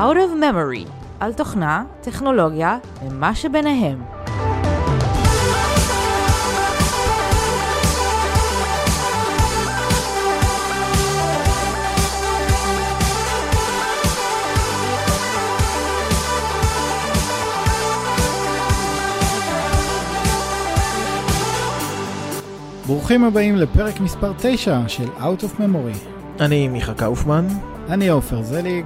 Out of Memory, על תוכנה, טכנולוגיה ומה שביניהם. ברוכים הבאים לפרק מספר 9 של Out of Memory. אני מיכה קאופמן. אני עופר זליג.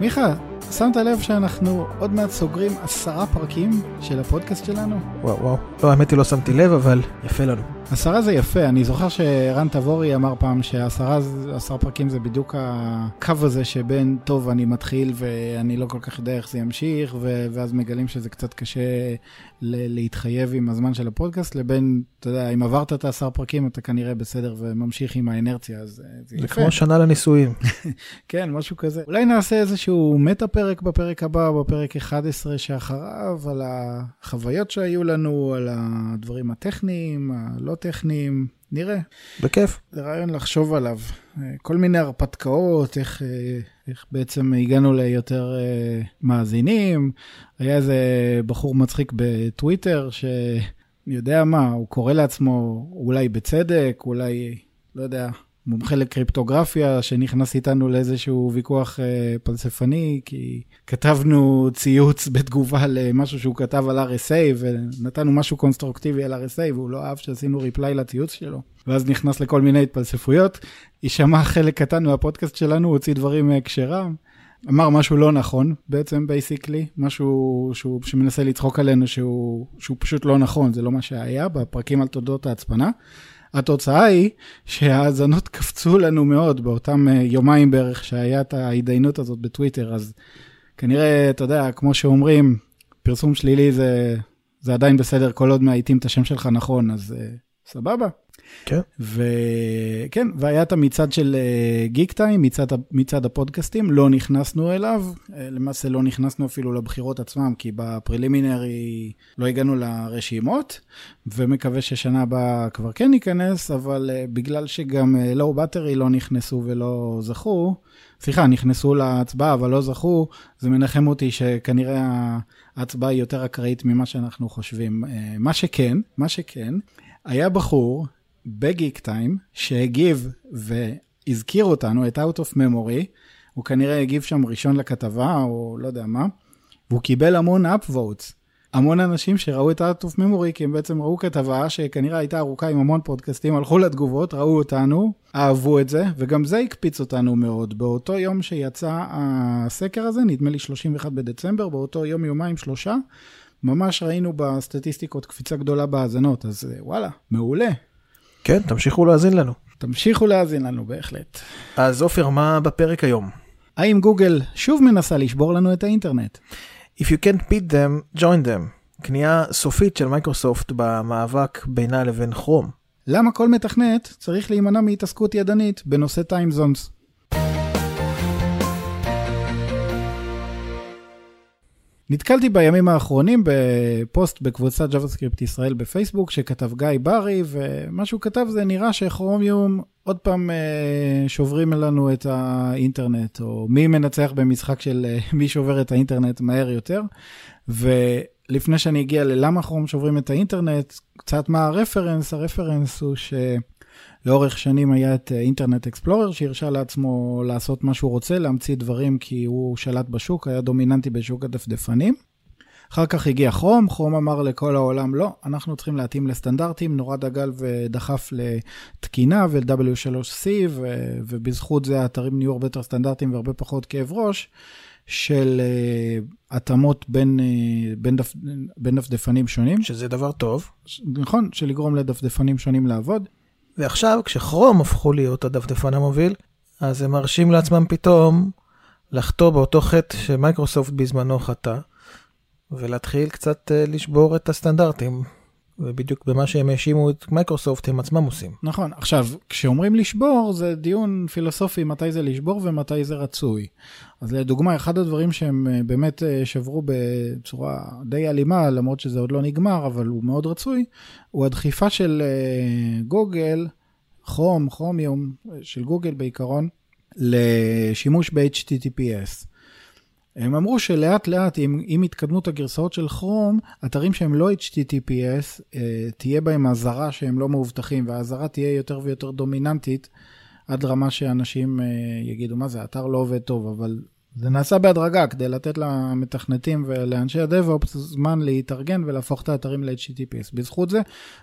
מיכה, שמת לב שאנחנו עוד מעט סוגרים עשרה פרקים של הפודקאסט שלנו? וואו וואו. לא, האמת היא לא שמתי לב, אבל יפה לנו. עשרה זה יפה, אני זוכר שרן תבורי אמר פעם שעשרה עשרה פרקים זה בדיוק הקו הזה שבין טוב אני מתחיל ואני לא כל כך יודע איך זה ימשיך ו- ואז מגלים שזה קצת קשה ל- להתחייב עם הזמן של הפודקאסט לבין, אתה יודע, אם עברת את העשרה פרקים אתה כנראה בסדר וממשיך עם האנרציה, אז זה, זה יפה. כמו שנה לנישואים. כן, משהו כזה. אולי נעשה איזשהו מטה פרק בפרק הבא, בפרק 11 שאחריו, על החוויות שהיו לנו, על הדברים הטכניים, הלא טכניים, נראה. בכיף. זה רעיון לחשוב עליו. אה, כל מיני הרפתקאות, איך, אה, איך בעצם הגענו ליותר אה, מאזינים. היה איזה בחור מצחיק בטוויטר, שאני יודע מה, הוא קורא לעצמו אולי בצדק, אולי, לא יודע, מומחה לקריפטוגרפיה שנכנס איתנו לאיזשהו ויכוח אה, פלספני, כי כתבנו ציוץ בתגובה למשהו שהוא כתב על RSA, ונתנו משהו קונסטרוקטיבי על RSA, והוא לא אהב שעשינו reply לציוץ שלו. ואז נכנס לכל מיני התפלספויות, יישמע חלק קטן מהפודקאסט שלנו, הוא הוציא דברים מהקשרם. אמר משהו לא נכון בעצם basically, משהו שהוא, שמנסה לצחוק עלינו שהוא, שהוא פשוט לא נכון, זה לא מה שהיה בפרקים על תולדות ההצפנה. התוצאה היא שההאזנות קפצו לנו מאוד באותם אה, יומיים בערך שהיה את ההתדיינות הזאת בטוויטר, אז כנראה, אתה יודע, כמו שאומרים, פרסום שלילי זה, זה עדיין בסדר כל עוד מאייתים את השם שלך נכון, אז uh, סבבה. כן. וכן, והיה את המצעד של גיק uh, טיים, מצעד, מצעד הפודקאסטים, לא נכנסנו אליו, uh, למעשה לא נכנסנו אפילו לבחירות עצמם, כי בפרלימינרי לא הגענו לרשימות, ומקווה ששנה הבאה כבר כן ניכנס, אבל uh, בגלל שגם לואו בטרי לא נכנסו ולא זכו, סליחה, נכנסו להצבעה אבל לא זכו, זה מנחם אותי שכנראה ההצבעה היא יותר אקראית ממה שאנחנו חושבים. מה שכן, מה שכן, היה בחור בגיק טיים שהגיב והזכיר אותנו, את Out of Memory, הוא כנראה הגיב שם ראשון לכתבה, או לא יודע מה, והוא קיבל המון upvotes. המון אנשים שראו את Out of Memory, כי הם בעצם ראו כתבה שכנראה הייתה ארוכה עם המון פודקאסטים, הלכו לתגובות, ראו אותנו, אהבו את זה, וגם זה הקפיץ אותנו מאוד. באותו יום שיצא הסקר הזה, נדמה לי 31 בדצמבר, באותו יום, יומיים, שלושה, ממש ראינו בסטטיסטיקות קפיצה גדולה בהאזנות, אז וואלה, מעולה. כן, תמשיכו להאזין לנו. תמשיכו להאזין לנו בהחלט. אז עופר, מה בפרק היום? האם גוגל שוב מנסה לשבור לנו את האינטרנט? If you can't beat them, join them. כניעה סופית של מייקרוסופט במאבק בינה לבין כרום. למה כל מתכנת צריך להימנע מהתעסקות ידנית בנושא time zones? נתקלתי בימים האחרונים בפוסט בקבוצת JavaScript ישראל בפייסבוק שכתב גיא ברי ומה שהוא כתב זה נראה שכרומיום עוד פעם שוברים לנו את האינטרנט או מי מנצח במשחק של מי שובר את האינטרנט מהר יותר ולפני שאני אגיע ללמה כרום שוברים את האינטרנט קצת מה הרפרנס הרפרנס הוא ש... לאורך שנים היה את אינטרנט אקספלורר שהרשה לעצמו לעשות מה שהוא רוצה, להמציא דברים כי הוא שלט בשוק, היה דומיננטי בשוק הדפדפנים. אחר כך הגיע כרום, כרום אמר לכל העולם לא, אנחנו צריכים להתאים לסטנדרטים, נורא דגל ודחף לתקינה ול-W3C ו- ובזכות זה האתרים נהיו הרבה יותר סטנדרטיים והרבה פחות כאב ראש. של uh, התאמות בין, uh, בין, דפ, בין דפדפנים שונים. שזה דבר טוב. נכון, של לגרום לדפדפנים שונים לעבוד. ועכשיו, כשכרום הפכו להיות הדפדפן המוביל, אז הם מרשים לעצמם פתאום לחטוא באותו חטא שמייקרוסופט בזמנו חטא, ולהתחיל קצת לשבור את הסטנדרטים. ובדיוק במה שהם האשימו את מייקרוסופט הם עצמם עושים. נכון, עכשיו, כשאומרים לשבור זה דיון פילוסופי מתי זה לשבור ומתי זה רצוי. אז לדוגמה, אחד הדברים שהם באמת שברו בצורה די אלימה, למרות שזה עוד לא נגמר, אבל הוא מאוד רצוי, הוא הדחיפה של גוגל, כרום, כרומיום, של גוגל בעיקרון, לשימוש ב-HTTPS. הם אמרו שלאט לאט, עם, עם התקדמות הגרסאות של כרום, אתרים שהם לא HTTPS, אה, תהיה בהם אזהרה שהם לא מאובטחים, והאזהרה תהיה יותר ויותר דומיננטית, עד רמה שאנשים אה, יגידו, מה זה, האתר לא עובד טוב, אבל זה נעשה בהדרגה כדי לתת למתכנתים ולאנשי ה-DevOps זמן להתארגן ולהפוך את האתרים ל-HTTPS. בזכות זה,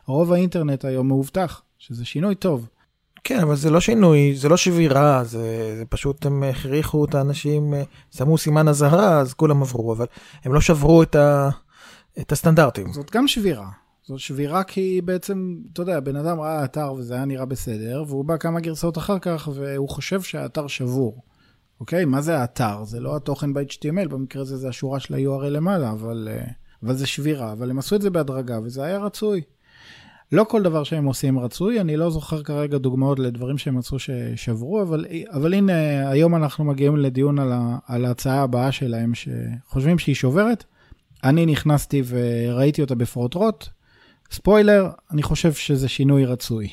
רוב האינטרנט היום מאובטח, שזה שינוי טוב. כן, אבל זה לא שינוי, זה לא שבירה, זה, זה פשוט הם הכריחו את האנשים, אה, שמו סימן אזהרה, אז כולם עברו, אבל הם לא שברו את, ה, את הסטנדרטים. זאת גם שבירה. זאת שבירה כי בעצם, אתה יודע, בן אדם ראה אתר וזה היה נראה בסדר, והוא בא כמה גרסאות אחר כך והוא חושב שהאתר שבור. אוקיי? מה זה האתר? זה לא התוכן ב-HTML, במקרה הזה זה השורה של ה-URL למעלה, אבל, אה, אבל זה שבירה. אבל הם עשו את זה בהדרגה וזה היה רצוי. לא כל דבר שהם עושים רצוי, אני לא זוכר כרגע דוגמאות לדברים שהם עשו ששברו, אבל, אבל הנה, היום אנחנו מגיעים לדיון על, ה, על ההצעה הבאה שלהם, שחושבים שהיא שוברת. אני נכנסתי וראיתי אותה בפרוטרוט. ספוילר, אני חושב שזה שינוי רצוי.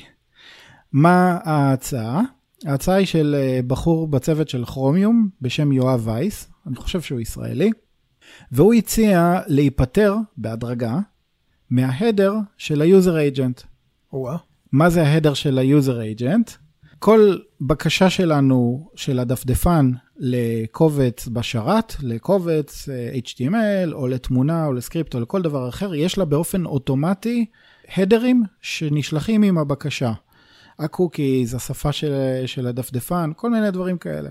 מה ההצעה? ההצעה היא של אה, בחור בצוות של כרומיום בשם יואב וייס, אני חושב שהוא ישראלי, והוא הציע להיפטר בהדרגה מההדר של ה-user agent. ווא. מה זה ההדר של ה-user agent? כל בקשה שלנו, של הדפדפן, לקובץ בשרת, לקובץ אה, HTML, או לתמונה, או לסקריפט, או לכל דבר אחר, יש לה באופן אוטומטי הדרים שנשלחים עם הבקשה. הקוקיז, השפה של, של הדפדפן, כל מיני דברים כאלה.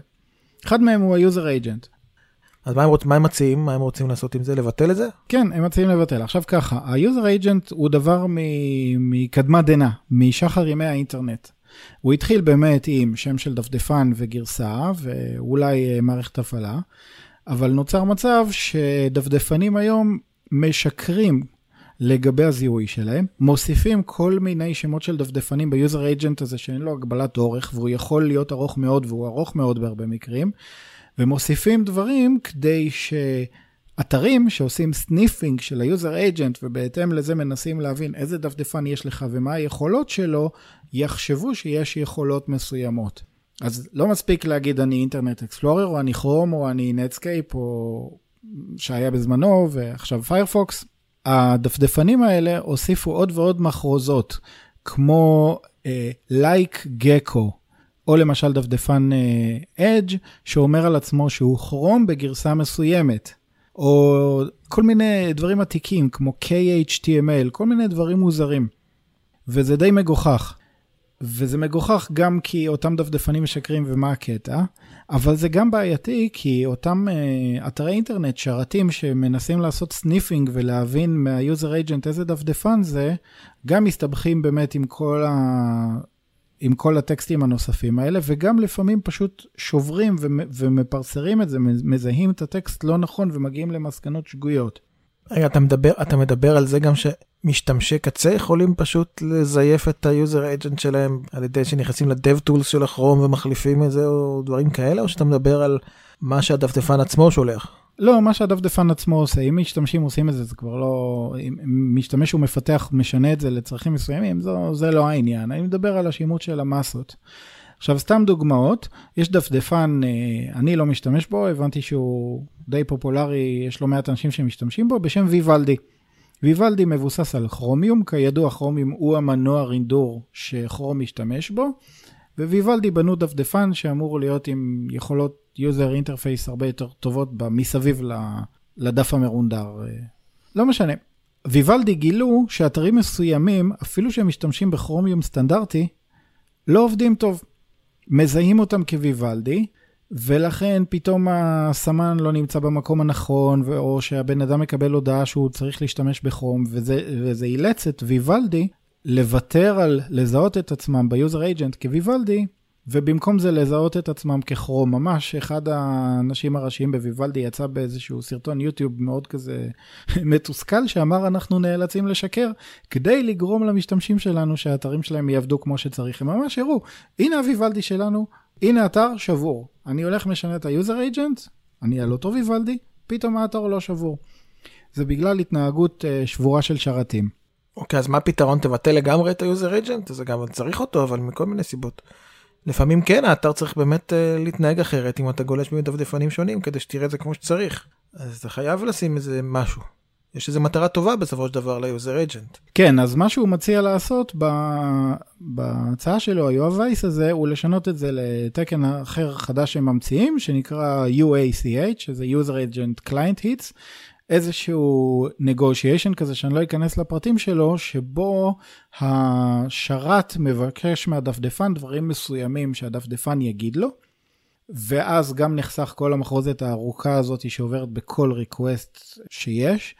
אחד מהם הוא ה-user agent. אז מה הם, רוצ, מה הם מציעים? מה הם רוצים לעשות עם זה? לבטל את זה? כן, הם מציעים לבטל. עכשיו ככה, ה-user agent הוא דבר מקדמת דנא, משחר ימי האינטרנט. הוא התחיל באמת עם שם של דפדפן וגרסה, ואולי אה, מערכת הפעלה, אבל נוצר מצב שדפדפנים היום משקרים לגבי הזיהוי שלהם, מוסיפים כל מיני שמות של דפדפנים ב-user agent הזה שאין לו הגבלת אורך, והוא יכול להיות ארוך מאוד, והוא ארוך מאוד בהרבה מקרים, ומוסיפים דברים כדי שאתרים שעושים sniffing של ה-user agent, ובהתאם לזה מנסים להבין איזה דפדפן יש לך ומה היכולות שלו, יחשבו שיש יכולות מסוימות. אז לא מספיק להגיד אני אינטרנט אקספלורר, או אני כרום, או אני נטסקייפ, או שהיה בזמנו, ועכשיו פיירפוקס. הדפדפנים האלה הוסיפו עוד ועוד מחרוזות, כמו like uh, Gecko, או למשל דפדפן אדג' uh, שאומר על עצמו שהוא כרום בגרסה מסוימת, או כל מיני דברים עתיקים כמו KHTML, כל מיני דברים מוזרים. וזה די מגוחך. וזה מגוחך גם כי אותם דפדפנים משקרים ומה הקטע, אבל זה גם בעייתי כי אותם uh, אתרי אינטרנט, שרתים שמנסים לעשות sniffing ולהבין מה-user agent איזה דפדפן זה, גם מסתבכים באמת עם כל, ה... עם כל הטקסטים הנוספים האלה, וגם לפעמים פשוט שוברים ומפרסרים את זה, מזהים את הטקסט לא נכון ומגיעים למסקנות שגויות. רגע, אתה מדבר, אתה מדבר על זה גם שמשתמשי קצה יכולים פשוט לזייף את ה-user agent שלהם על ידי שנכנסים ל-dev tools של הכרום ומחליפים את זה או דברים כאלה, או שאתה מדבר על מה שהדפדפן עצמו שולח? לא, מה שהדפדפן עצמו עושה, אם משתמשים עושים את זה, זה כבר לא... אם משתמש ומפתח משנה את זה לצרכים מסוימים, זה, זה לא העניין. אני מדבר על השימוש של המסות. עכשיו, סתם דוגמאות, יש דפדפן, אה, אני לא משתמש בו, הבנתי שהוא די פופולרי, יש לא מעט אנשים שמשתמשים בו, בשם ויוולדי. ויוולדי מבוסס על כרומיום, כידוע כרומיום הוא המנוע רינדור שכרום משתמש בו, וויוולדי בנו דפדפן שאמור להיות עם יכולות user interface הרבה יותר טובות מסביב לדף המרונדר. אה, לא משנה. ויוולדי גילו שאתרים מסוימים, אפילו שהם משתמשים בכרומיום סטנדרטי, לא עובדים טוב. מזהים אותם כוויוולדי, ולכן פתאום הסמן לא נמצא במקום הנכון, או שהבן אדם מקבל הודעה שהוא צריך להשתמש בכרום, וזה, וזה אילץ את ויוולדי לוותר על לזהות את עצמם ב-user agent כוויוולדי, ובמקום זה לזהות את עצמם ככרום. ממש אחד האנשים הראשיים בוויוולדי יצא באיזשהו סרטון יוטיוב מאוד כזה מתוסכל, שאמר אנחנו נאלצים לשקר כדי לגרום למשתמשים שלנו שהאתרים שלהם יעבדו כמו שצריך. הם ממש הראו, הנה הוויוולדי שלנו, הנה אתר שבור. אני הולך משנה את ה-user agent, אני על אותו ויוולדי, פתאום האתר לא שבור. זה בגלל התנהגות uh, שבורה של שרתים. אוקיי, אז מה הפתרון? תבטל לגמרי את ה-user agent? זה גם צריך אותו, אבל מכל מיני סיבות. לפעמים כן, האתר צריך באמת uh, להתנהג אחרת אם אתה גולש מדפדפנים שונים כדי שתראה את זה כמו שצריך. אז אתה חייב לשים איזה משהו. יש איזו מטרה טובה בסופו של דבר ל-user agent. כן, אז מה שהוא מציע לעשות ב... בהצעה שלו, היואב וייס הזה, הוא לשנות את זה לתקן אחר חדש שהם ממציאים, שנקרא UA-CH, שזה user agent client hints, איזשהו negotiation כזה שאני לא אכנס לפרטים שלו, שבו השרת מבקש מהדפדפן דברים מסוימים שהדפדפן יגיד לו, ואז גם נחסך כל המחרוזת הארוכה הזאת שעוברת בכל request שיש.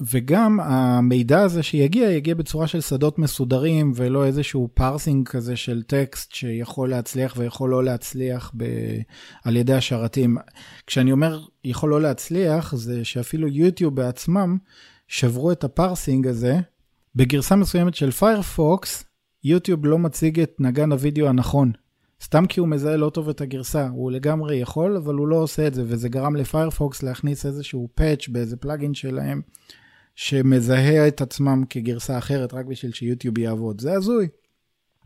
וגם המידע הזה שיגיע, יגיע בצורה של שדות מסודרים ולא איזשהו parsing כזה של טקסט שיכול להצליח ויכול לא להצליח ב... על ידי השרתים. כשאני אומר יכול לא להצליח, זה שאפילו יוטיוב בעצמם שברו את ה-parsing הזה. בגרסה מסוימת של פיירפוקס, יוטיוב לא מציג את נגן הוידאו הנכון. סתם כי הוא מזהה לא טוב את הגרסה, הוא לגמרי יכול, אבל הוא לא עושה את זה, וזה גרם לפיירפוקס להכניס איזשהו patch באיזה plugin שלהם, שמזהה את עצמם כגרסה אחרת רק בשביל שיוטיוב יעבוד. זה הזוי.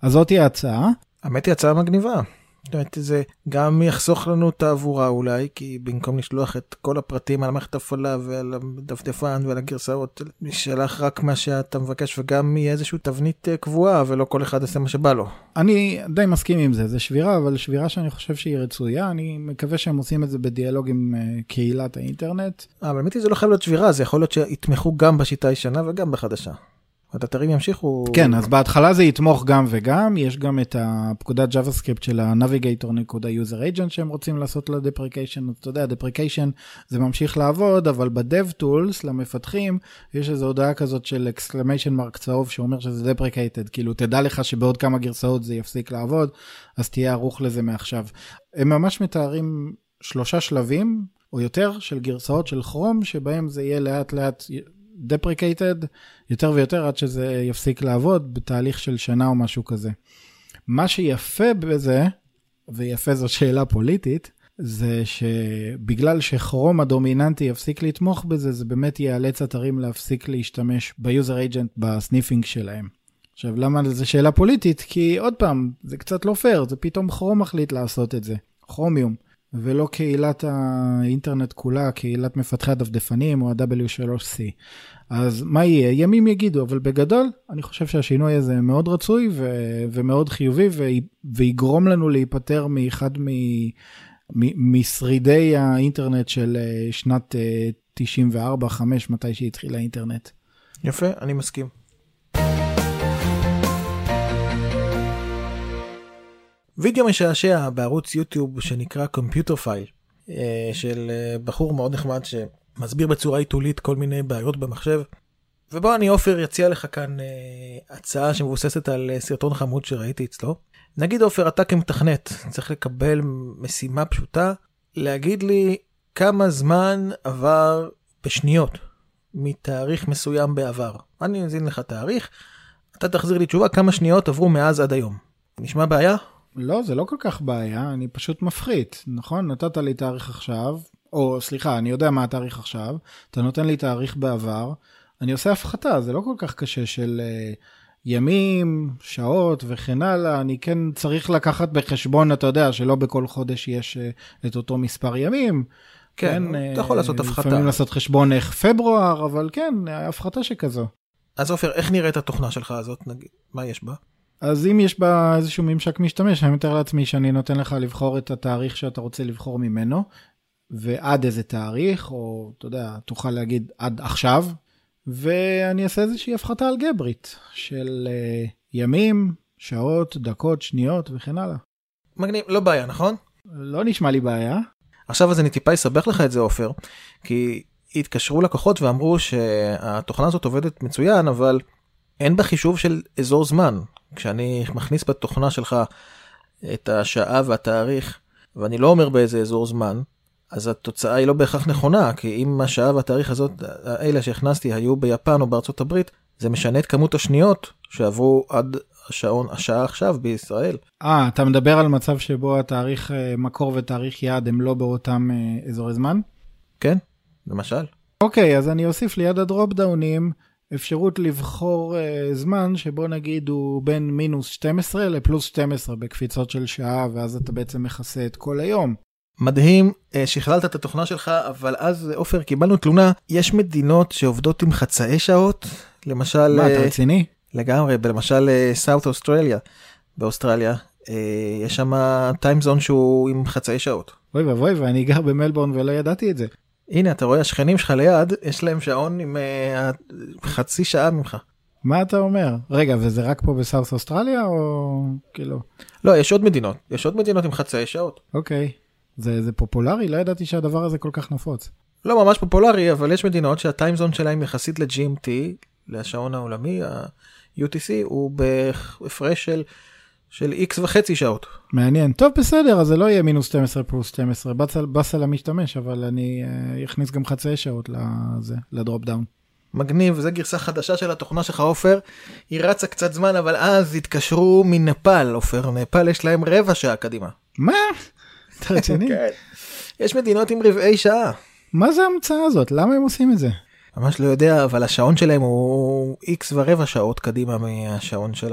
אז זאתי ההצעה. האמת היא הצעה מגניבה. זאת אומרת, זה גם יחסוך לנו תעבורה אולי, כי במקום לשלוח את כל הפרטים על המערכת הפעלה ועל הדפדפן ועל הגרסאות, נשלח רק מה שאתה מבקש וגם יהיה איזושהי תבנית אה, קבועה ולא כל אחד יעשה מה שבא לו. אני די מסכים עם זה, זה שבירה, אבל שבירה שאני חושב שהיא רצויה, אני מקווה שהם עושים את זה בדיאלוג עם uh, קהילת האינטרנט. אבל האמת היא זה לא חייב להיות שבירה, זה יכול להיות שיתמכו גם בשיטה הישנה וגם בחדשה. האתרים ימשיכו. כן, אז בהתחלה זה יתמוך גם וגם, יש גם את הפקודת JavaScript של ה-Navigator.user agent שהם רוצים לעשות ל-deprecation, אתה יודע, deprecation זה ממשיך לעבוד, אבל ב-Dev למפתחים, יש איזו הודעה כזאת של exclamation mark צהוב שאומר שזה deprecated, כאילו תדע לך שבעוד כמה גרסאות זה יפסיק לעבוד, אז תהיה ערוך לזה מעכשיו. הם ממש מתארים שלושה שלבים, או יותר, של גרסאות של כרום, שבהם זה יהיה לאט לאט deprecated יותר ויותר עד שזה יפסיק לעבוד בתהליך של שנה או משהו כזה. מה שיפה בזה, ויפה זו שאלה פוליטית, זה שבגלל שכרום הדומיננטי יפסיק לתמוך בזה, זה באמת יאלץ אתרים להפסיק להשתמש ב-user agent ב-sniffing שלהם. עכשיו, למה זו שאלה פוליטית? כי עוד פעם, זה קצת לא פייר, זה פתאום כרום מחליט לעשות את זה, כרומיום. ולא קהילת האינטרנט כולה, קהילת מפתחי הדפדפנים או ה-W3C. אז מה יהיה? ימים יגידו, אבל בגדול, אני חושב שהשינוי הזה מאוד רצוי ו- ומאוד חיובי ו- ויגרום לנו להיפטר מאחד מ- מ- משרידי האינטרנט של אה, שנת 94-5, אה, מתי שהתחיל האינטרנט. יפה, אני מסכים. וידאו משעשע בערוץ יוטיוב שנקרא קומפיוטר פייל אה, של אה, בחור מאוד נחמד שמסביר בצורה עיתולית כל מיני בעיות במחשב. ובוא אני עופר יציע לך כאן אה, הצעה שמבוססת על סרטון חמוד שראיתי אצלו. נגיד עופר אתה כמתכנת צריך לקבל משימה פשוטה להגיד לי כמה זמן עבר בשניות מתאריך מסוים בעבר. אני מזין לך תאריך, אתה תחזיר לי תשובה כמה שניות עברו מאז עד היום. נשמע בעיה? לא, זה לא כל כך בעיה, אני פשוט מפחית, נכון? נתת לי תאריך עכשיו, או סליחה, אני יודע מה התאריך עכשיו, אתה נותן לי תאריך בעבר, אני עושה הפחתה, זה לא כל כך קשה של uh, ימים, שעות וכן הלאה, אני כן צריך לקחת בחשבון, אתה יודע, שלא בכל חודש יש uh, את אותו מספר ימים. כן, כן אתה יכול לעשות הפחתה. לפעמים לעשות חשבון איך פברואר, אבל כן, הפחתה שכזו. אז עופר, איך נראית התוכנה שלך הזאת, נגיד? מה יש בה? אז אם יש בה איזשהו ממשק משתמש, אני מתאר לעצמי שאני נותן לך לבחור את התאריך שאתה רוצה לבחור ממנו, ועד איזה תאריך, או אתה יודע, תוכל להגיד עד עכשיו, ואני אעשה איזושהי הפחתה אלגברית של uh, ימים, שעות, דקות, שניות וכן הלאה. מגניב, לא בעיה, נכון? לא נשמע לי בעיה. עכשיו אז אני טיפה אסבך לך את זה, עופר, כי התקשרו לקוחות ואמרו שהתוכנה הזאת עובדת מצוין, אבל אין בה חישוב של אזור זמן. כשאני מכניס בתוכנה שלך את השעה והתאריך, ואני לא אומר באיזה אזור זמן, אז התוצאה היא לא בהכרח נכונה, כי אם השעה והתאריך הזאת, האלה שהכנסתי היו ביפן או בארצות הברית, זה משנה את כמות השניות שעברו עד השעון, השעה עכשיו בישראל. אה, אתה מדבר על מצב שבו התאריך אה, מקור ותאריך יעד הם לא באותם אה, אזורי זמן? כן, למשל. אוקיי, אז אני אוסיף ליד הדרופ דאונים אפשרות לבחור uh, זמן שבו נגיד הוא בין מינוס 12 לפלוס 12 בקפיצות של שעה, ואז אתה בעצם מכסה את כל היום. מדהים, אה, שכללת את התוכנה שלך, אבל אז עופר קיבלנו תלונה, יש מדינות שעובדות עם חצאי שעות, למשל... מה, אתה אה, רציני? לגמרי, למשל סאוט אוסטרליה, באוסטרליה, אה, יש שם טיימזון שהוא עם חצאי שעות. אוי ואבוי, ואני גר במלבורן ולא ידעתי את זה. הנה, אתה רואה, השכנים שלך ליד, יש להם שעון עם uh, חצי שעה ממך. מה אתה אומר? רגע, וזה רק פה בסאוס אוסטרליה או כאילו? לא, יש עוד מדינות, יש עוד מדינות עם חצאי שעות. אוקיי. זה, זה פופולרי? לא ידעתי שהדבר הזה כל כך נפוץ. לא ממש פופולרי, אבל יש מדינות שהטיימזון שלהם יחסית ל-GMT, לשעון העולמי, ה-UTC, הוא בהפרש של, של X וחצי שעות. מעניין. טוב, בסדר, אז זה לא יהיה מינוס 12 פלוס 12, בס על המשתמש, אבל אני אכניס גם חצאי שעות לזה, ל drop down. מגניב, וזו גרסה חדשה של התוכנה שלך, עופר. היא רצה קצת זמן, אבל אז התקשרו מנפאל, עופר. נפאל יש להם רבע שעה קדימה. מה? אתה רציני? כן. יש מדינות עם רבעי שעה. מה זה ההמצאה הזאת? למה הם עושים את זה? ממש לא יודע, אבל השעון שלהם הוא איקס ורבע שעות קדימה מהשעון של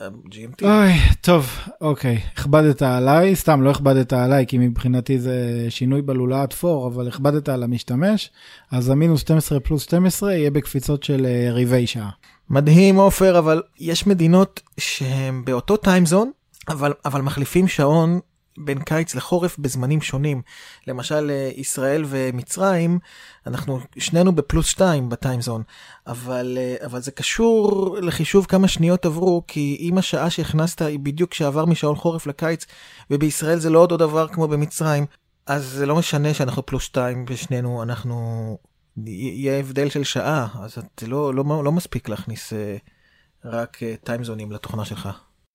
ה-GMT. אוי, טוב, אוקיי, הכבדת עליי, סתם לא הכבדת עליי, כי מבחינתי זה שינוי בלולאת פור, אבל הכבדת על המשתמש, אז המינוס 12 פלוס 12 יהיה בקפיצות של אה, רבעי שעה. מדהים עופר, אבל יש מדינות שהן באותו טיימזון, אבל, אבל מחליפים שעון בין קיץ לחורף בזמנים שונים. למשל, אה, ישראל ומצרים, אנחנו שנינו בפלוס 2 בטיימזון, אבל, אה, אבל זה קשור לחישוב כמה שניות עברו, כי אם השעה שהכנסת היא בדיוק כשעבר משעון חורף לקיץ, ובישראל זה לא אותו דבר כמו במצרים, אז זה לא משנה שאנחנו פלוס 2 ושנינו אנחנו... יהיה הבדל של שעה, אז זה לא, לא, לא מספיק להכניס uh, רק טיימזונים לתוכנה שלך.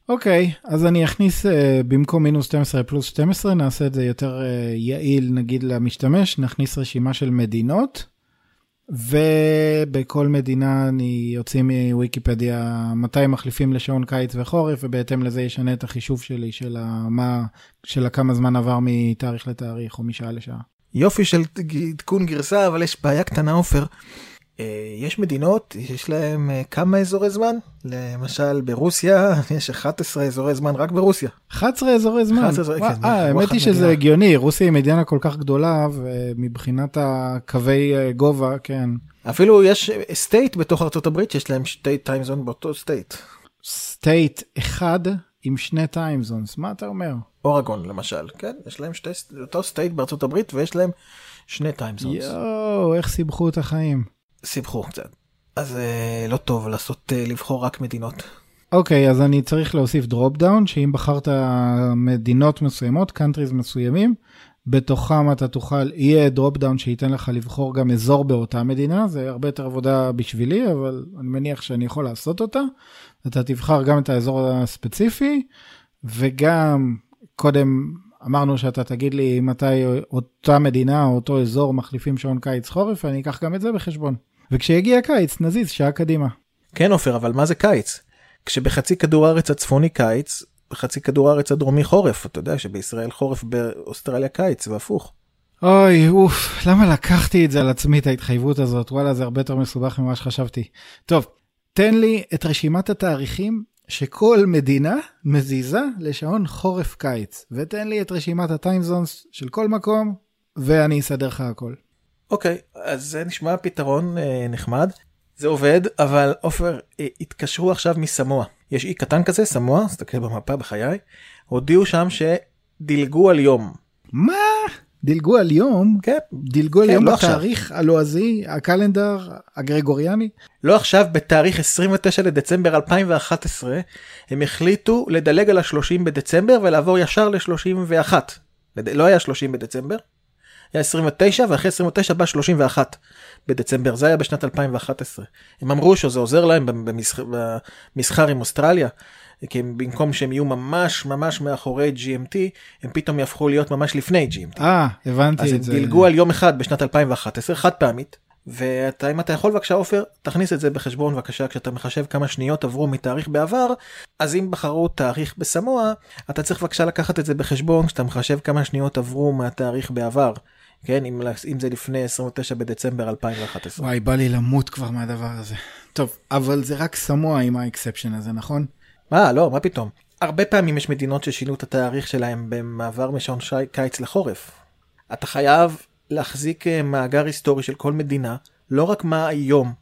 אוקיי, okay, אז אני אכניס uh, במקום מינוס 12 פלוס 12, נעשה את זה יותר uh, יעיל נגיד למשתמש, נכניס רשימה של מדינות, ובכל מדינה אני יוציא מוויקיפדיה מתי מחליפים לשעון קיץ וחורף, ובהתאם לזה ישנה את החישוב שלי של, המה, של כמה זמן עבר מתאריך לתאריך או משעה לשעה. יופי של עדכון גרסה, אבל יש בעיה קטנה עופר. אה, יש מדינות, יש להם אה, כמה אזורי זמן? למשל ברוסיה יש 11 אזורי זמן רק ברוסיה. 11 אזורי זמן? 11 אזורי, כן. אה, האמת היא שזה הגיוני, רוסיה היא מדינה כל כך גדולה, ומבחינת הקווי אה, גובה, כן. אפילו יש state בתוך ארה"ב שיש להם שתי time zone באותו state. state אחד עם שני time zones, מה אתה אומר? אורגון למשל, כן, יש להם שתי, אותו state בארצות הברית ויש להם שני time zones. יואו, איך סיבכו את החיים. סיבכו קצת. אז אה, לא טוב לעשות, אה, לבחור רק מדינות. אוקיי, okay, אז אני צריך להוסיף drop down, שאם בחרת מדינות מסוימות, countries מסוימים, בתוכם אתה תוכל, יהיה drop down שייתן לך לבחור גם אזור באותה מדינה, זה הרבה יותר עבודה בשבילי, אבל אני מניח שאני יכול לעשות אותה. אתה תבחר גם את האזור הספציפי, וגם קודם אמרנו שאתה תגיד לי מתי אותה מדינה או אותו אזור מחליפים שעון קיץ חורף, ואני אקח גם את זה בחשבון. וכשיגיע הקיץ נזיז שעה קדימה. כן עופר, אבל מה זה קיץ? כשבחצי כדור הארץ הצפוני קיץ, בחצי כדור הארץ הדרומי חורף, אתה יודע שבישראל חורף, באוסטרליה קיץ, והפוך. אוי, אוף, למה לקחתי את זה על עצמי, את ההתחייבות הזאת? וואלה, זה הרבה יותר מסובך ממה שחשבתי. טוב, תן לי את רשימת התאריכים שכל מדינה מזיזה לשעון חורף קיץ, ותן לי את רשימת הטיימזונס של כל מקום, ואני אסדר לך הכל. אוקיי, okay, אז זה נשמע פתרון אה, נחמד. זה עובד, אבל עופר, אה, התקשרו עכשיו מסמואה. יש אי קטן כזה, סמואה, תסתכל במפה בחיי, הודיעו שם שדילגו על יום. מה? דילגו על יום? כן. דילגו על כן, יום לא בתאריך הלועזי, הקלנדר הגרגוריאני? לא עכשיו, בתאריך 29 לדצמבר 2011, הם החליטו לדלג על ה-30 בדצמבר ולעבור ישר ל-31. לא היה 30 בדצמבר, היה 29 ואחרי 29 בא 31 בדצמבר, זה היה בשנת 2011. הם אמרו שזה עוזר להם במסחר, במסחר עם אוסטרליה, כי הם, במקום שהם יהיו ממש ממש מאחורי GMT, הם פתאום יהפכו להיות ממש לפני GMT. אה, הבנתי את זה. אז הם דילגו על יום אחד בשנת 2011, חד פעמית. ואתה אם אתה יכול בבקשה עופר תכניס את זה בחשבון בבקשה כשאתה מחשב כמה שניות עברו מתאריך בעבר אז אם בחרו תאריך בסמואה אתה צריך בבקשה לקחת את זה בחשבון כשאתה מחשב כמה שניות עברו מהתאריך בעבר כן אם, אם זה לפני 29 בדצמבר 2011. וואי בא לי למות כבר מהדבר הזה. טוב, אבל זה רק סמואה עם ה exception הזה, נכון? מה, לא, מה פתאום. הרבה פעמים יש מדינות ששינו את התאריך שלהם במעבר משעון שי קיץ לחורף. אתה חייב להחזיק אה, מאגר היסטורי של כל מדינה, לא רק מה היום,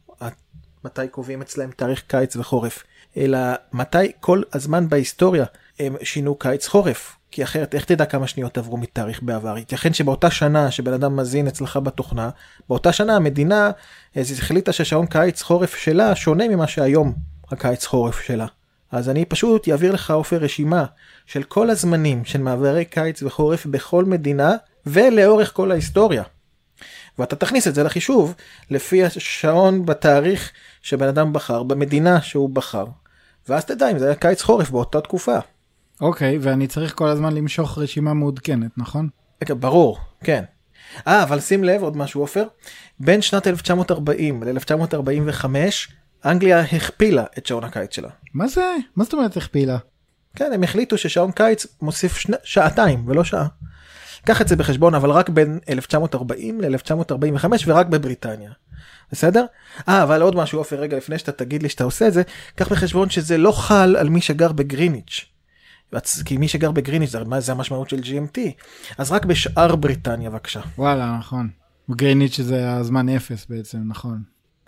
מתי קובעים אצלהם תאריך קיץ וחורף, אלא מתי כל הזמן בהיסטוריה הם שינו קיץ חורף. כי אחרת איך תדע כמה שניות עברו מתאריך בעבר? ייתכן שבאותה שנה שבן אדם מזין אצלך בתוכנה, באותה שנה המדינה החליטה ששעון קיץ חורף שלה שונה ממה שהיום הקיץ חורף שלה. אז אני פשוט אעביר לך עופר רשימה של כל הזמנים של מעברי קיץ וחורף בכל מדינה ולאורך כל ההיסטוריה. ואתה תכניס את זה לחישוב לפי השעון בתאריך שבן אדם בחר במדינה שהוא בחר. ואז תדע אם זה היה קיץ חורף באותה תקופה. אוקיי, okay, ואני צריך כל הזמן למשוך רשימה מעודכנת, נכון? ברור, כן. אה, אבל שים לב עוד משהו עופר, בין שנת 1940 ל-1945 אנגליה הכפילה את שעון הקיץ שלה. מה זה? מה זאת אומרת הכפילה? כן, הם החליטו ששעון קיץ מוסיף שני, שעתיים ולא שעה. קח את זה בחשבון, אבל רק בין 1940 ל-1945 ורק בבריטניה. בסדר? אה, אבל עוד משהו, עופר, רגע לפני שאתה תגיד לי שאתה עושה את זה, קח בחשבון שזה לא חל על מי שגר בגריניץ'. כי מי שגר בגריניץ' זה, זה המשמעות של GMT. אז רק בשאר בריטניה, בבקשה. וואלה, נכון. גריניץ' זה הזמן אפס בעצם, נכון.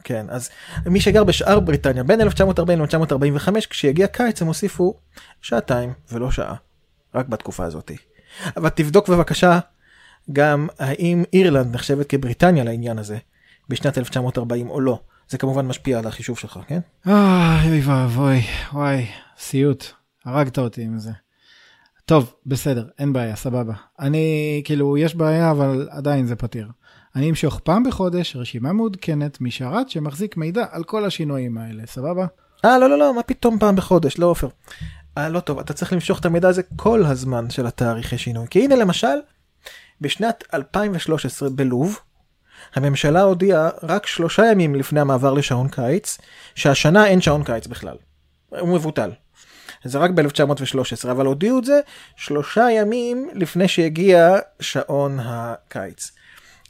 כן, אז מי שגר בשאר בריטניה, בין 1940 ל-1945, כשיגיע קיץ הם הוסיפו שעתיים ולא שעה. רק בתקופה הזאתי. אבל תבדוק בבקשה גם האם אירלנד נחשבת כבריטניה לעניין הזה בשנת 1940 או לא. זה כמובן משפיע על החישוב שלך, כן? אוי ואבוי, וואי, סיוט. הרגת אותי עם זה. טוב, בסדר, אין בעיה, סבבה. אני, כאילו, יש בעיה, אבל עדיין זה פתיר. אני אמשוך פעם בחודש רשימה מעודכנת משרת שמחזיק מידע על כל השינויים האלה, סבבה? אה, לא, לא, לא, מה פתאום פעם בחודש, לא עופר. אה, לא טוב, אתה צריך למשוך את המידע הזה כל הזמן של התאריכי שינוי. כי הנה למשל, בשנת 2013 בלוב, הממשלה הודיעה רק שלושה ימים לפני המעבר לשעון קיץ, שהשנה אין שעון קיץ בכלל. הוא מבוטל. זה רק ב-1913, אבל הודיעו את זה שלושה ימים לפני שהגיע שעון הקיץ.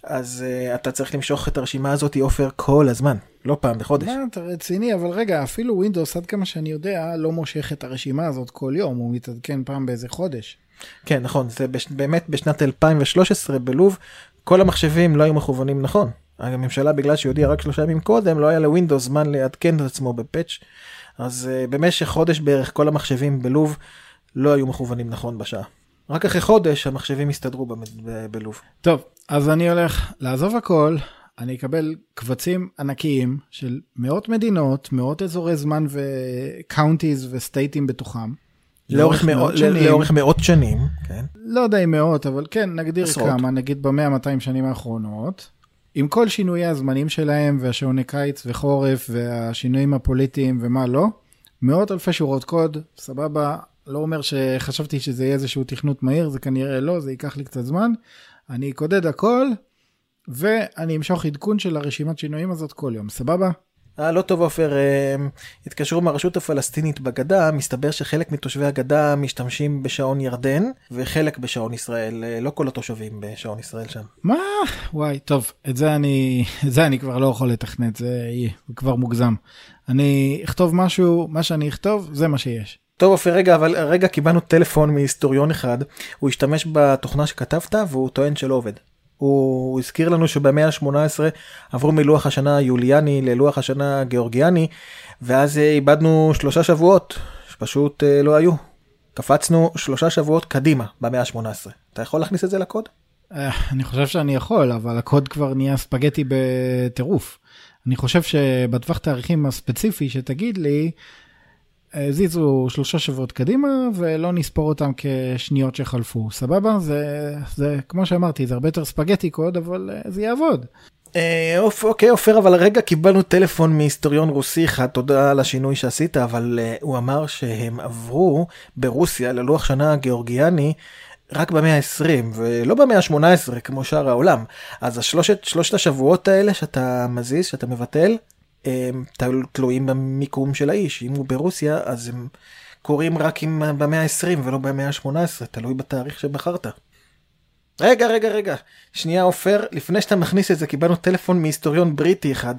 אז uh, אתה צריך למשוך את הרשימה הזאת, עופר, כל הזמן, לא פעם בחודש. מה, אתה רציני, אבל רגע, אפילו ווינדוס, עד כמה שאני יודע, לא מושך את הרשימה הזאת כל יום, הוא מתעדכן פעם באיזה חודש. כן, נכון, זה בש... באמת בשנת 2013 בלוב, כל המחשבים לא היו מכוונים נכון. הממשלה, בגלל שהיא הודיעה רק שלושה ימים קודם, לא היה ל Windows זמן לעדכן את עצמו ב patch, אז אה, במשך חודש בערך כל המחשבים בלוב לא היו מכוונים נכון בשעה. רק אחרי חודש המחשבים הסתדרו בלוב. טוב, אז אני הולך לעזוב הכל, אני אקבל קבצים ענקיים של מאות מדינות, מאות אזורי זמן ו counties וסטייטים בתוכם. לאורך מאות שנים. לאורך מאות שנים, כן. לא יודע אם מאות, אבל כן, נגדיר עשרות. כמה, נגיד במאה 200 שנים האחרונות. עם כל שינויי הזמנים שלהם והשעוני קיץ וחורף והשינויים הפוליטיים ומה לא, מאות אלפי שורות קוד, סבבה, לא אומר שחשבתי שזה יהיה איזשהו תכנות מהיר, זה כנראה לא, זה ייקח לי קצת זמן. אני אקודד הכל, ואני אמשוך עדכון של הרשימת שינויים הזאת כל יום, סבבה? אה, לא טוב עופר, אה, התקשרו מהרשות הפלסטינית בגדה, מסתבר שחלק מתושבי הגדה משתמשים בשעון ירדן, וחלק בשעון ישראל, אה, לא כל התושבים בשעון ישראל שם. מה? וואי, טוב, את זה אני, את זה אני כבר לא יכול לתכנת, זה, זה כבר מוגזם. אני אכתוב משהו, מה שאני אכתוב, זה מה שיש. טוב עופר רגע אבל רגע קיבלנו טלפון מהיסטוריון אחד הוא השתמש בתוכנה שכתבת והוא טוען שלא עובד. הוא הזכיר לנו שבמאה ה-18 עברו מלוח השנה היוליאני ללוח השנה הגיאורגיאני ואז אה, איבדנו שלושה שבועות שפשוט אה, לא היו. קפצנו שלושה שבועות קדימה במאה ה-18. אתה יכול להכניס את זה לקוד? אה, אני חושב שאני יכול אבל הקוד כבר נהיה ספגטי בטירוף. אני חושב שבטווח תאריכים הספציפי שתגיד לי הזיזו שלושה שבועות קדימה ולא נספור אותם כשניות שחלפו. סבבה? זה זה כמו שאמרתי זה הרבה יותר ספגטי קוד אבל אה, זה יעבוד. אה, אוקיי עופר אבל רגע קיבלנו טלפון מהיסטוריון רוסי אחד תודה על השינוי שעשית אבל uh, הוא אמר שהם עברו ברוסיה ללוח שנה הגיאורגיאני רק במאה ה-20 ולא במאה ה-18 כמו שאר העולם. אז השלושת שלושת השבועות האלה שאתה מזיז שאתה מבטל תלויים במיקום של האיש, אם הוא ברוסיה אז הם קורים רק עם, במאה ה-20 ולא במאה ה-18, תלוי בתאריך שבחרת. רגע, רגע, רגע. שנייה, עופר, לפני שאתה מכניס את זה, קיבלנו טלפון מהיסטוריון בריטי אחד.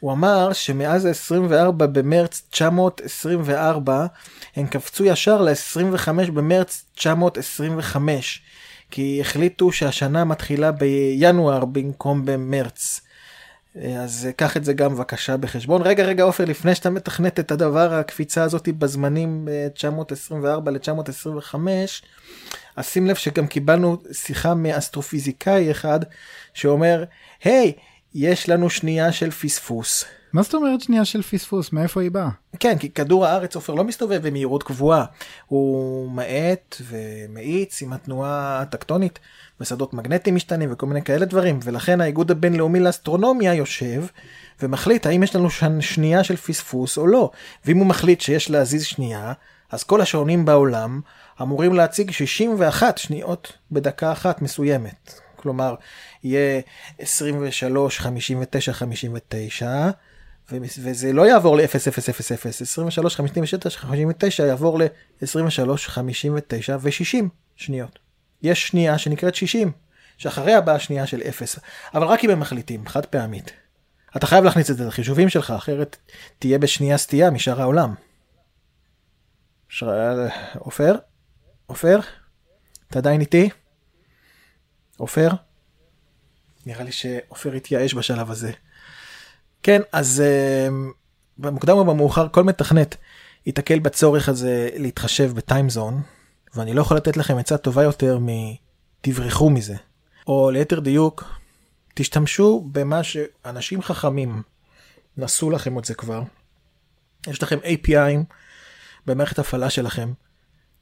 הוא אמר שמאז ה-24 במרץ 924, הם קפצו ישר ל-25 במרץ 925. כי החליטו שהשנה מתחילה בינואר במקום במרץ. אז קח את זה גם בבקשה בחשבון. רגע, רגע, עופר, לפני שאתה מתכנת את הדבר, הקפיצה הזאת בזמנים 924 ל-925, אז שים לב שגם קיבלנו שיחה מאסטרופיזיקאי אחד שאומר, היי, hey, יש לנו שנייה של פספוס. מה זאת אומרת שנייה של פספוס? מאיפה היא באה? כן, כי כדור הארץ עופר לא מסתובב במהירות קבועה. הוא מאט ומאיץ עם התנועה הטקטונית, ושדות מגנטיים משתנים וכל מיני כאלה דברים, ולכן האיגוד הבינלאומי לאסטרונומיה יושב ומחליט האם יש לנו שנייה של פספוס או לא. ואם הוא מחליט שיש להזיז שנייה, אז כל השעונים בעולם אמורים להציג 61 שניות בדקה אחת מסוימת. כלומר, יהיה 23, 59, 59, וזה לא יעבור ל-0000, 23, 59, 59 יעבור ל-23, 59 ו-60 שניות. יש שנייה שנקראת 60, שאחריה באה שנייה של 0, אבל רק אם הם מחליטים, חד פעמית. אתה חייב להכניס את זה לחישובים שלך, אחרת תהיה בשנייה סטייה משאר העולם. עופר? עופר? אתה עדיין איתי? עופר? נראה לי שעופר התייאש בשלב הזה. כן, אז uh, במוקדם או במאוחר כל מתכנת ייתקל בצורך הזה להתחשב בטיימזון, ואני לא יכול לתת לכם עצה טובה יותר מתברחו מזה. או ליתר דיוק, תשתמשו במה שאנשים חכמים נסו לכם את זה כבר. יש לכם API'ים במערכת הפעלה שלכם,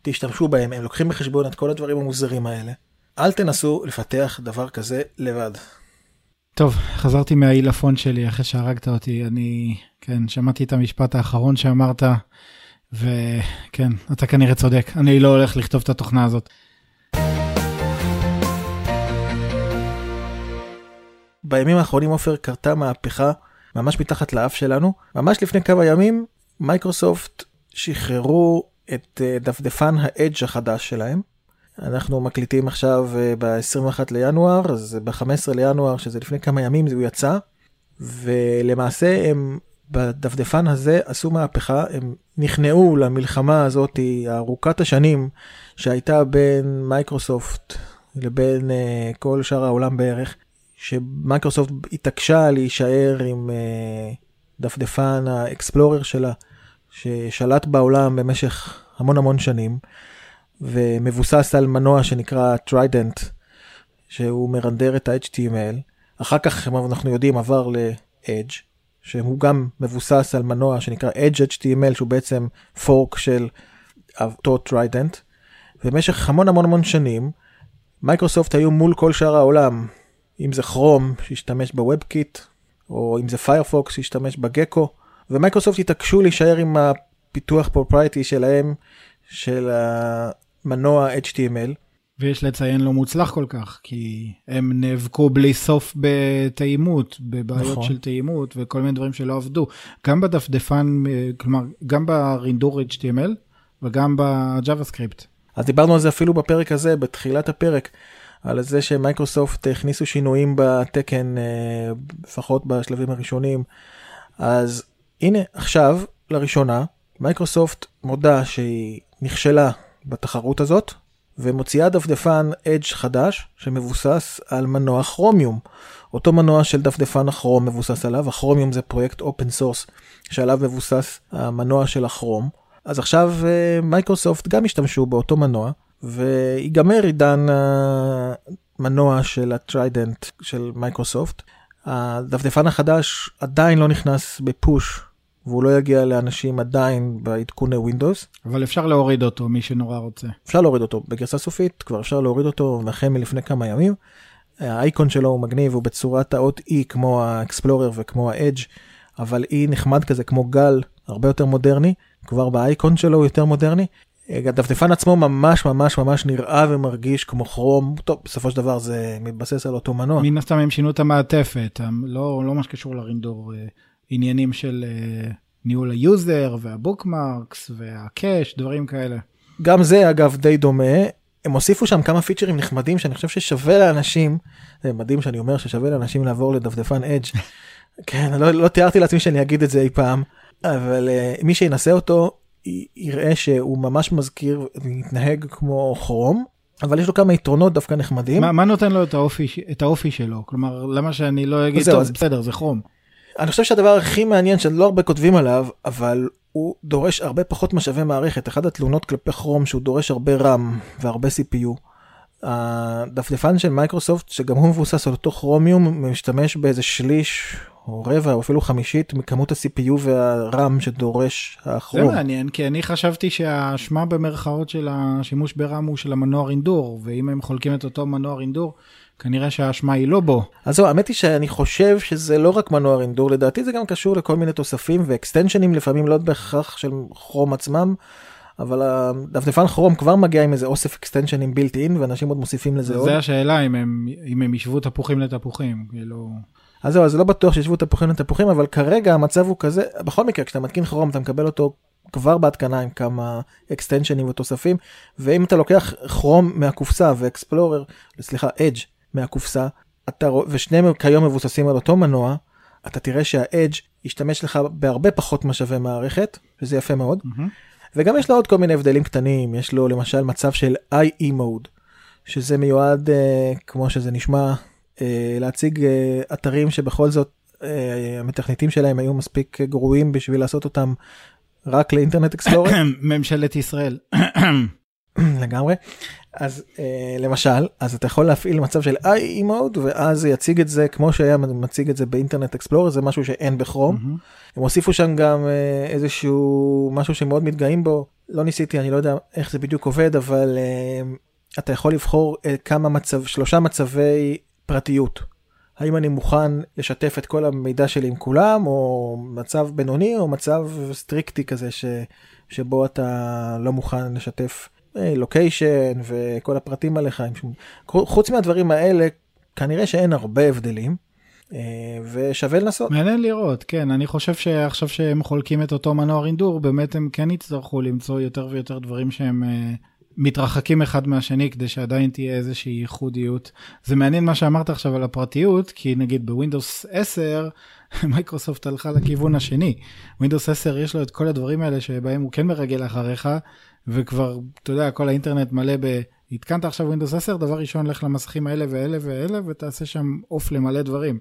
תשתמשו בהם, הם לוקחים בחשבון את כל הדברים המוזרים האלה. אל תנסו לפתח דבר כזה לבד. טוב, חזרתי מהעילפון שלי אחרי שהרגת אותי. אני, כן, שמעתי את המשפט האחרון שאמרת, וכן, אתה כנראה צודק, אני לא הולך לכתוב את התוכנה הזאת. בימים האחרונים עופר קרתה מהפכה ממש מתחת לאף שלנו. ממש לפני כמה ימים מייקרוסופט שחררו את אה, דפדפן ה Edge החדש שלהם. אנחנו מקליטים עכשיו אה, ב-21 לינואר, אז ב-15 לינואר, שזה לפני כמה ימים, הוא יצא, ולמעשה הם בדפדפן הזה עשו מהפכה, הם נכנעו למלחמה הזאת ארוכת השנים שהייתה בין מייקרוסופט לבין אה, כל שאר העולם בערך, שמייקרוסופט התעקשה להישאר עם אה, דפדפן האקספלורר שלה, ששלט בעולם במשך המון המון שנים. ומבוסס על מנוע שנקרא Trident, שהוא מרנדר את ה-HTML. אחר כך, אנחנו יודעים, עבר ל-Edge, שהוא גם מבוסס על מנוע שנקרא Edge HTML, שהוא בעצם fork של אותו Trident. במשך המון המון המון שנים, מייקרוסופט היו מול כל שאר העולם, אם זה כרום שהשתמש ב WebKit, או אם זה פיירפוקס שהשתמש ב Gecko, ומייקרוסופט התעקשו להישאר עם הפיתוח proprietary שלהם, של מנוע HTML. ויש לציין לא מוצלח כל כך, כי הם נאבקו בלי סוף בתאימות, בבעיות נכון. של תאימות וכל מיני דברים שלא עבדו. גם בדפדפן, כלומר, גם ברינדור HTML וגם ב JavaScript. אז דיברנו על זה אפילו בפרק הזה, בתחילת הפרק, על זה שמייקרוסופט הכניסו שינויים בתקן, אה, לפחות בשלבים הראשונים. אז הנה, עכשיו, לראשונה, מייקרוסופט מודה שהיא נכשלה בתחרות הזאת, ומוציאה דפדפן Edge חדש שמבוסס על מנוע כרומיום. אותו מנוע של דפדפן הכרום מבוסס עליו, הכרומיום זה פרויקט open source שעליו מבוסס המנוע של הכרום. אז עכשיו אה, מייקרוסופט גם השתמשו באותו מנוע, ויגמר עידן המנוע של ה Trident של מייקרוסופט. הדפדפן החדש עדיין לא נכנס ב push והוא לא יגיע לאנשים עדיין בעדכוני Windows. אבל אפשר להוריד אותו, מי שנורא רוצה. אפשר להוריד אותו בגרסה סופית, כבר אפשר להוריד אותו החל מלפני כמה ימים. האייקון שלו הוא מגניב, הוא בצורת האות E כמו האקספלורר וכמו ה-Edge, אבל E נחמד כזה כמו גל, הרבה יותר מודרני, כבר באייקון שלו הוא יותר מודרני. הדפדפן עצמו ממש ממש ממש נראה ומרגיש כמו כרום, טוב בסופו של דבר זה מתבסס על אותו מנוע. מן הסתם הם שינו את המעטפת, לא, לא מה שקשור לרינדור. אה, עניינים של אה, ניהול ה user וה bookmarks וה cache, דברים כאלה. גם זה אגב די דומה. הם הוסיפו שם כמה פיצ'רים נחמדים שאני חושב ששווה לאנשים, זה מדהים שאני אומר ששווה לאנשים לעבור לדפדפן אדג'. כן, לא, לא תיארתי לעצמי שאני אגיד את זה אי פעם, אבל uh, מי שינסה אותו י- יראה שהוא ממש מזכיר ומתנהג כמו כרום, אבל יש לו כמה יתרונות דווקא נחמדים. מה, מה נותן לו את האופי, את האופי שלו? כלומר, למה שאני לא אגיד, טוב, אז- בסדר, זה כרום. אני חושב שהדבר הכי מעניין שלא הרבה כותבים עליו, אבל הוא דורש הרבה פחות משאבי מערכת. אחת התלונות כלפי כרום שהוא דורש הרבה RAM והרבה CPU. הדפדפן של מייקרוסופט, שגם הוא מבוסס על אותו כרומיום, משתמש באיזה שליש או רבע או אפילו חמישית מכמות ה-CPU וה-RAM שדורש זה הכרום. מעניין, כי אני חשבתי שהאשמה במרכאות של השימוש ב RAM הוא של המנוע רינדור, ואם הם חולקים את אותו מנוע רינדור, כנראה שהאשמה היא לא בו. אז זהו, האמת היא שאני חושב שזה לא רק מנוע רינדור, לדעתי זה גם קשור לכל מיני תוספים ואקסטנשנים לפעמים לא בהכרח של כרום עצמם, אבל הדפדפן כרום כבר מגיע עם איזה אוסף אקסטנשנים בילט אין ואנשים עוד מוסיפים לזה עוד. זה השאלה אם הם, אם הם ישבו תפוחים לתפוחים, כאילו... אז זהו, אז לא בטוח שישבו תפוחים לתפוחים, אבל כרגע המצב הוא כזה, בכל מקרה כשאתה מתקין כרום אתה מקבל אותו כבר בהתקנה עם כמה אקסטנשנים ותוספים, ואם אתה לוקח כרום מהקופסה ואקספלורר, סליחה, אדג' מהקופסה, אתה, ושניהם כיום מבוססים על אותו מנוע, אתה תראה שהאדג' ישתמש לך בהרבה פחות משאבי מערכת, שזה יפה מאוד, מהמם. וגם יש לו עוד כל מיני הבדלים קטנים, יש לו למשל מצב של IE mode, שזה מיועד, אה, כמו שזה נשמע, אה, להציג אה, אתרים שבכל זאת אה, המתכנתים שלהם היו מספיק גרועים בשביל לעשות אותם רק לאינטרנט אקספלורר, ממשלת ישראל. לגמרי. אז אה, למשל, אז אתה יכול להפעיל מצב של IE mode, ואז זה יציג את זה כמו שהיה מציג את זה באינטרנט אקספלורר, זה משהו שאין בכרום. מהמם. הם הוסיפו שם גם אה, איזשהו משהו שמאוד מתגאים בו לא ניסיתי אני לא יודע איך זה בדיוק עובד אבל אה, אתה יכול לבחור אה, כמה מצב שלושה מצבי פרטיות. האם אני מוכן לשתף את כל המידע שלי עם כולם או מצב בינוני או מצב סטריקטי כזה ש, שבו אתה לא מוכן לשתף לוקיישן וכל הפרטים עליך. חוץ מהדברים האלה כנראה שאין הרבה הבדלים אה, ושווה לנסות. מעניין לראות, כן, אני חושב שעכשיו שהם חולקים את אותו מנוע רינדור, באמת הם כן יצטרכו למצוא יותר ויותר דברים שהם uh, מתרחקים אחד מהשני, כדי שעדיין תהיה איזושהי ייחודיות. זה מעניין מה שאמרת עכשיו על הפרטיות, כי נגיד בווינדוס 10, מייקרוסופט הלכה לכיוון השני. ווינדוס 10 יש לו את כל הדברים האלה שבהם הוא כן מרגל אחריך, וכבר, אתה יודע, כל האינטרנט מלא ב... התקנת עכשיו ווינדוס 10, דבר ראשון, לך למסכים האלה ואלה ואלה, ותעשה שם עוף למלא דברים.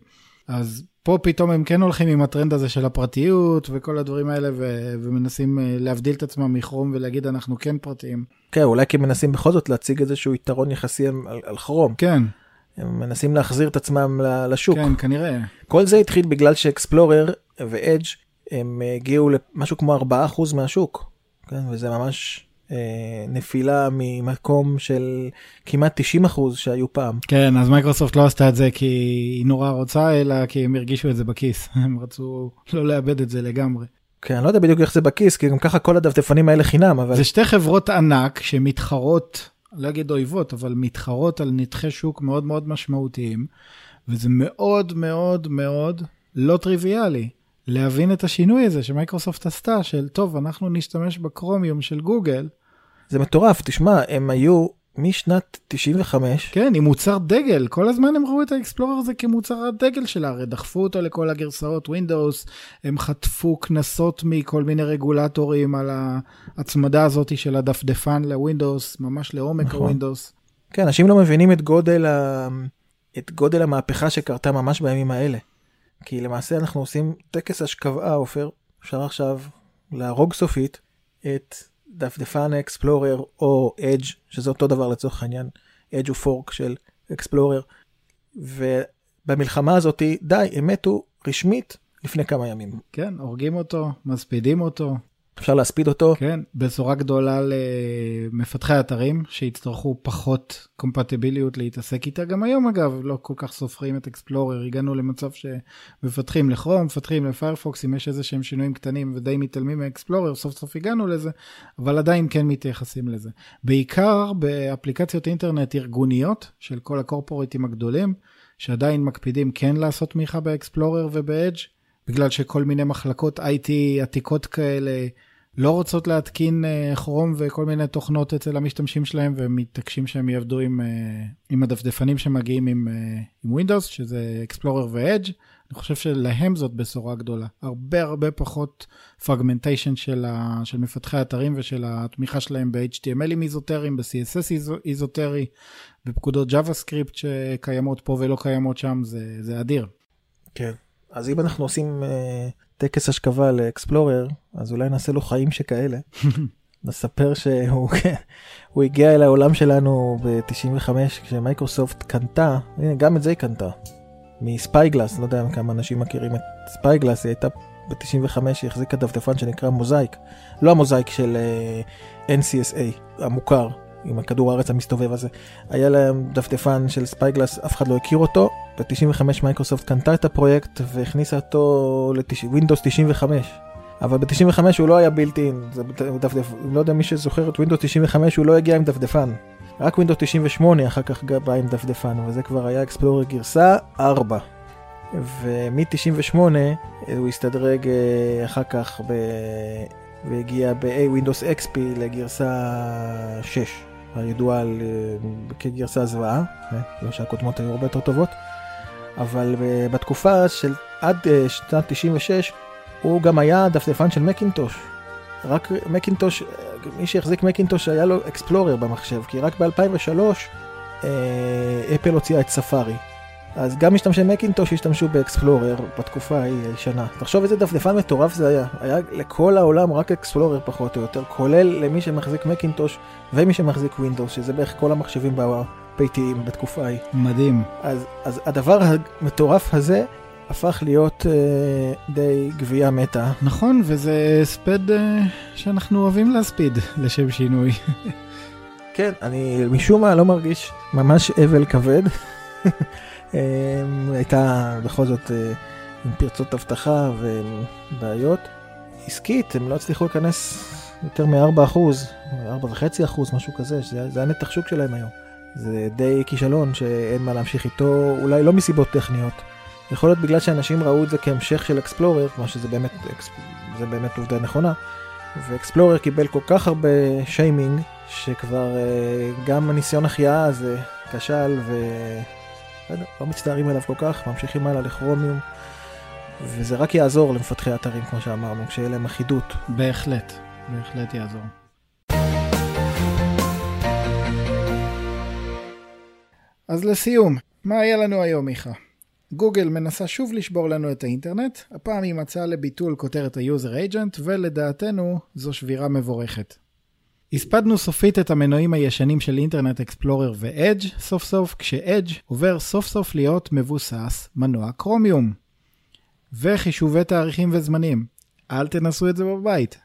אז פה פתאום הם כן הולכים עם הטרנד הזה של הפרטיות וכל הדברים האלה ו- ומנסים אה, להבדיל את עצמם מכרום ולהגיד אנחנו כן פרטיים. כן, אולי כי מנסים בכל זאת להציג איזשהו יתרון יחסי על, על כרום. כן, הם מנסים להחזיר את עצמם לשוק. כן, כנראה. כל זה התחיל בגלל שאקספלורר ואדג' הם הגיעו למשהו כמו 4% מהשוק. כן, וזה ממש אה, נפילה ממקום של כמעט 90% שהיו פעם. כן, אז מייקרוסופט לא עשתה את זה כי היא נורא רוצה, אלא כי הם הרגישו את זה בכיס. הם רצו לא לאבד את זה לגמרי. כן, אני לא יודע בדיוק איך זה בכיס, כי גם ככה כל הדפדפנים האלה חינם, אבל זה שתי חברות ענק שמתחרות, לא אגיד אויבות, אבל מתחרות על נתחי שוק מאוד מאוד משמעותיים, וזה מאוד מאוד מאוד לא טריוויאלי להבין את השינוי הזה שמייקרוסופט עשתה, של טוב, אנחנו נשתמש בקרומיום של גוגל, זה מטורף. תשמע, הם היו משנת 95, כן, עם מוצר דגל, כל הזמן הם ראו את האקספלורר הזה כמוצר הדגל שלה, הרי דחפו אותו לכל הגרסאות Windows, הם חטפו קנסות מכל מיני רגולטורים על ההצמדה הזאת של הדפדפן לווינדוס, ממש לעומק נכון. הווינדוס. כן, אנשים לא מבינים את גודל, ה... את גודל המהפכה שקרתה ממש בימים האלה. כי למעשה אנחנו עושים טקס השכבה, עופר, אפשר עכשיו להרוג סופית את דפדפן האקספלורר או אדג', שזה אותו דבר לצורך העניין, אדג' הוא פורק של אקספלורר, ובמלחמה הזאת, די, הם מתו רשמית לפני כמה ימים. כן, הורגים אותו, מספידים אותו, אפשר להספיד אותו, כן, בשורה גדולה למפתחי אתרים שיצטרכו פחות קומפטיביליות להתעסק איתה. גם היום אגב לא כל כך סופרים את אקספלורר, הגענו למצב שמפתחים לכרום, מפתחים לפיירפוקס, אם יש איזה שהם שינויים קטנים ודי מתעלמים מאקספלורר, סוף סוף הגענו לזה, אבל עדיין כן מתייחסים לזה. בעיקר באפליקציות אינטרנט ארגוניות של כל הקורפורטים הגדולים, שעדיין מקפידים כן לעשות תמיכה באקספלורר ובאדג'. בגלל שכל מיני מחלקות IT עתיקות כאלה לא רוצות להתקין כרום וכל מיני תוכנות אצל המשתמשים שלהם, והם מתעקשים שהם יעבדו עם, עם הדפדפנים שמגיעים עם, עם Windows, שזה Explorer ו-Edge. אני חושב שלהם זאת בשורה גדולה. הרבה הרבה פחות פרגמנטיישן של, של מפתחי האתרים ושל התמיכה שלהם ב-HTMLים איזוטריים, ב-CSS איזוטרי, בפקודות JavaScript שקיימות פה ולא קיימות שם, זה, זה אדיר. כן, אז אם אנחנו עושים uh, טקס השכבה לאקספלורר, אז אולי נעשה לו חיים שכאלה. נספר שהוא הגיע אל העולם שלנו ב-95 כשמייקרוסופט קנתה, הנה גם את זה היא קנתה. מספייגלס, לא יודע כמה אנשים מכירים את ספייגלס, היא הייתה ב-95, היא החזיקה דפדפן שנקרא מוזאיק, לא המוזאיק של uh, אה, NCSA המוכר, עם הכדור הארץ המסתובב הזה. היה להם דפדפן של ספייגלס, אף אחד לא הכיר אותו, ב-95 מייקרוסופט קנתה את הפרויקט והכניסה אותו ל-Windows 95. אבל ב-95 הוא לא היה built in, זה דפדפ... לא יודע מי שזוכר את Windows 95 הוא לא הגיע עם דפדפן. רק Windows 98 אחר כך בא עם דפדפן, וזה כבר היה אקספלורר גרסה 4. ומ-98 הוא הסתדרג אה, אחר כך ב... והגיע ב-A Windows XP לגרסה 6, הידועה. אה, כגרסה זוועה, אה, לא שהקודמות היו הרבה יותר טובות, אבל בתקופה של עד שנת 96 הוא גם היה דפדפן של מקינטוש. רק מקינטוש, מי שהחזיק מקינטוש היה לו אקספלורר במחשב, כי רק ב-2003 אה, אפל הוציאה את ספארי. אז גם משתמשי מקינטוש השתמשו באקספלורר בתקופה ההיא הישנה. תחשוב איזה דפדפן מטורף זה היה. היה לכל העולם רק אקספלורר פחות או יותר, כולל למי שמחזיק מקינטוש ומי שמחזיק ווינדוס, שזה בערך כל המחשבים הביתיים בתקופה ההיא. מדהים. אז, אז הדבר המטורף הזה הפך להיות אה, די גבייה מתה. נכון, וזה הספד אה, שאנחנו אוהבים להספיד, לשם שינוי. כן, אני משום מה לא מרגיש ממש אבל כבד. אה, הייתה בכל זאת אה, עם פרצות אבטחה ובעיות. עסקית, הם לא הצליחו להיכנס יותר מ-4%, 4.5%, משהו כזה, זה, זה הנתח שוק שלהם היום. זה די כישלון שאין מה להמשיך איתו, אולי לא מסיבות טכניות. יכול להיות בגלל שאנשים ראו את זה כהמשך של אקספלורר, כמו שזה באמת, זה באמת עובדה נכונה, ואקספלורר קיבל כל כך הרבה שיימינג, שכבר אה, גם הניסיון החייאה הזה כשל, ולא מצטערים עליו כל כך, ממשיכים הלאה לכרומיום, וזה רק יעזור למפתחי אתרים, כמו שאמרנו, כשיהיה להם אחידות. בהחלט, בהחלט יעזור. אז לסיום, מה היה לנו היום, מיכה? גוגל מנסה שוב לשבור לנו את האינטרנט, הפעם היא מצאה לביטול כותרת ה-user agent, ולדעתנו זו שבירה מבורכת. הספדנו סופית את המנועים הישנים של אינטרנט אקספלורר ו-Edge סוף סוף, כש-Edge עובר סוף סוף להיות מבוסס מנוע קרומיום. וחישובי תאריכים וזמנים. אל תנסו את זה בבית.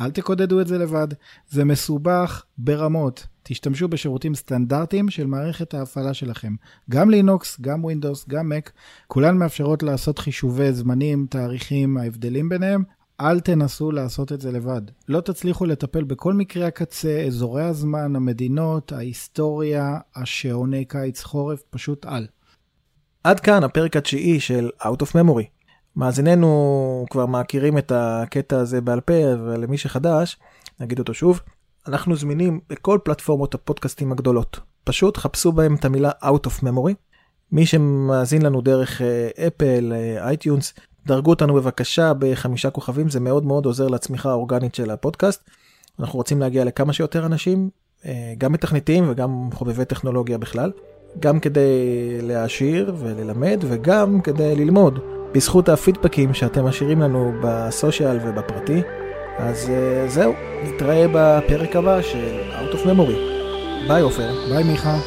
אל תקודדו את זה לבד. זה מסובך ברמות. תשתמשו בשירותים סטנדרטיים של מערכת ההפעלה שלכם. גם לינוקס, גם ווינדוס, גם מק, כולן מאפשרות לעשות חישובי זמנים, תאריכים, ההבדלים ביניהם. אל תנסו לעשות את זה לבד. לא תצליחו לטפל בכל מקרי הקצה, אזורי הזמן, המדינות, ההיסטוריה, השעוני קיץ חורף, פשוט אל. עד כאן הפרק התשיעי של Out of Memory. מאזיננו כבר מכירים את הקטע הזה בעל פה, אבל למי שחדש, נגיד אותו שוב. אנחנו זמינים בכל פלטפורמות הפודקאסטים הגדולות. פשוט חפשו בהם את המילה Out of Memory. מי שמאזין לנו דרך אפל, uh, אייטיונס, דרגו אותנו בבקשה בחמישה כוכבים, זה מאוד מאוד עוזר לצמיחה האורגנית של הפודקאסט. אנחנו רוצים להגיע לכמה שיותר אנשים, uh, גם מתכנתים וגם חובבי טכנולוגיה בכלל, גם כדי להעשיר וללמד וגם כדי ללמוד, בזכות הפידבקים שאתם משאירים לנו בסושיאל ובפרטי. אז uh, זהו, נתראה בפרק הבא של Out of Memory. ביי עופר. ביי מיכה.